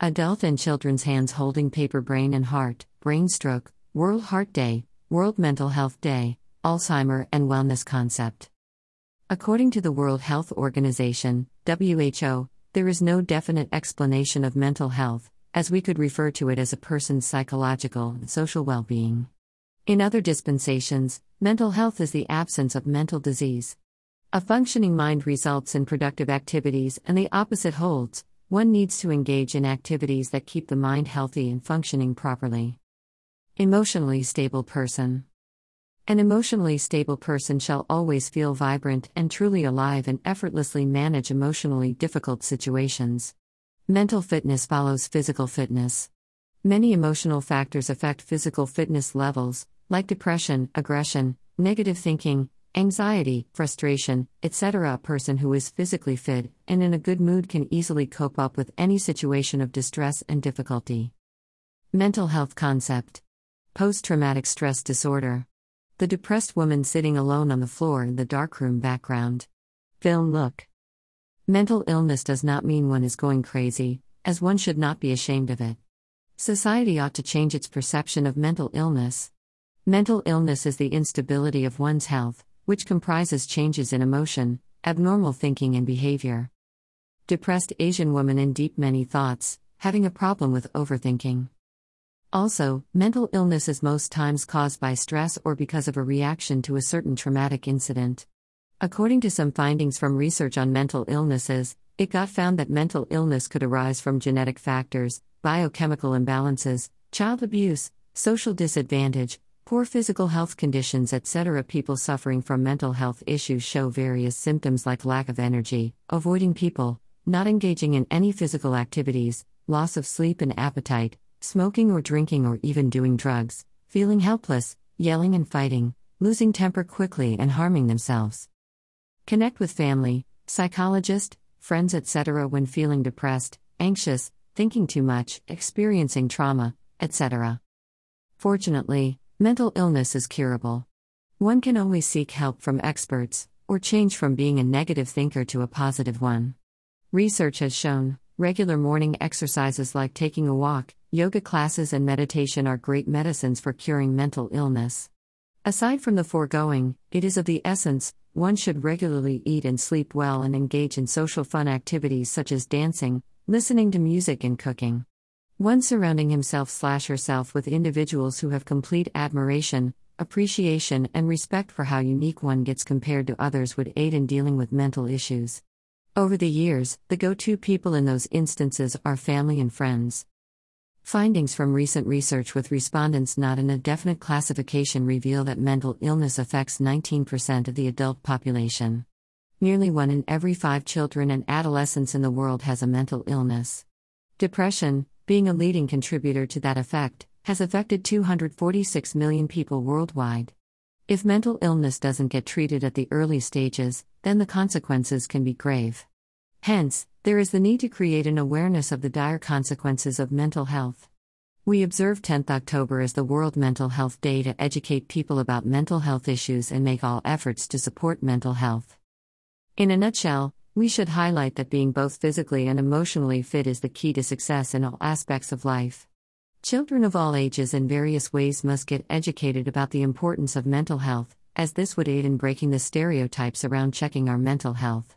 Adult and children's hands holding paper brain and heart, brain stroke, World Heart Day, World Mental Health Day, Alzheimer and Wellness Concept. According to the World Health Organization, WHO, there is no definite explanation of mental health, as we could refer to it as a person's psychological and social well being. In other dispensations, mental health is the absence of mental disease. A functioning mind results in productive activities, and the opposite holds one needs to engage in activities that keep the mind healthy and functioning properly. Emotionally stable person. An emotionally stable person shall always feel vibrant and truly alive and effortlessly manage emotionally difficult situations. Mental fitness follows physical fitness. Many emotional factors affect physical fitness levels, like depression, aggression, negative thinking, anxiety, frustration, etc. A person who is physically fit and in a good mood can easily cope up with any situation of distress and difficulty. Mental health concept Post traumatic stress disorder. The depressed woman sitting alone on the floor in the darkroom background. Film look. Mental illness does not mean one is going crazy, as one should not be ashamed of it. Society ought to change its perception of mental illness. Mental illness is the instability of one's health, which comprises changes in emotion, abnormal thinking, and behavior. Depressed Asian woman in deep many thoughts, having a problem with overthinking. Also, mental illness is most times caused by stress or because of a reaction to a certain traumatic incident. According to some findings from research on mental illnesses, it got found that mental illness could arise from genetic factors, biochemical imbalances, child abuse, social disadvantage, poor physical health conditions, etc. People suffering from mental health issues show various symptoms like lack of energy, avoiding people, not engaging in any physical activities, loss of sleep and appetite, smoking or drinking or even doing drugs, feeling helpless, yelling and fighting, losing temper quickly and harming themselves. Connect with family, psychologist, friends, etc. when feeling depressed, anxious, thinking too much, experiencing trauma, etc. Fortunately, mental illness is curable. One can always seek help from experts, or change from being a negative thinker to a positive one. Research has shown regular morning exercises like taking a walk, yoga classes, and meditation are great medicines for curing mental illness. Aside from the foregoing, it is of the essence, one should regularly eat and sleep well and engage in social fun activities such as dancing, listening to music, and cooking. One surrounding himself slash herself with individuals who have complete admiration, appreciation, and respect for how unique one gets compared to others would aid in dealing with mental issues. Over the years, the go to people in those instances are family and friends. Findings from recent research with respondents not in a definite classification reveal that mental illness affects 19% of the adult population. Nearly one in every five children and adolescents in the world has a mental illness. Depression, being a leading contributor to that effect, has affected 246 million people worldwide. If mental illness doesn't get treated at the early stages, then the consequences can be grave. Hence, there is the need to create an awareness of the dire consequences of mental health. We observe 10th October as the World Mental Health Day to educate people about mental health issues and make all efforts to support mental health. In a nutshell, we should highlight that being both physically and emotionally fit is the key to success in all aspects of life. Children of all ages in various ways must get educated about the importance of mental health, as this would aid in breaking the stereotypes around checking our mental health.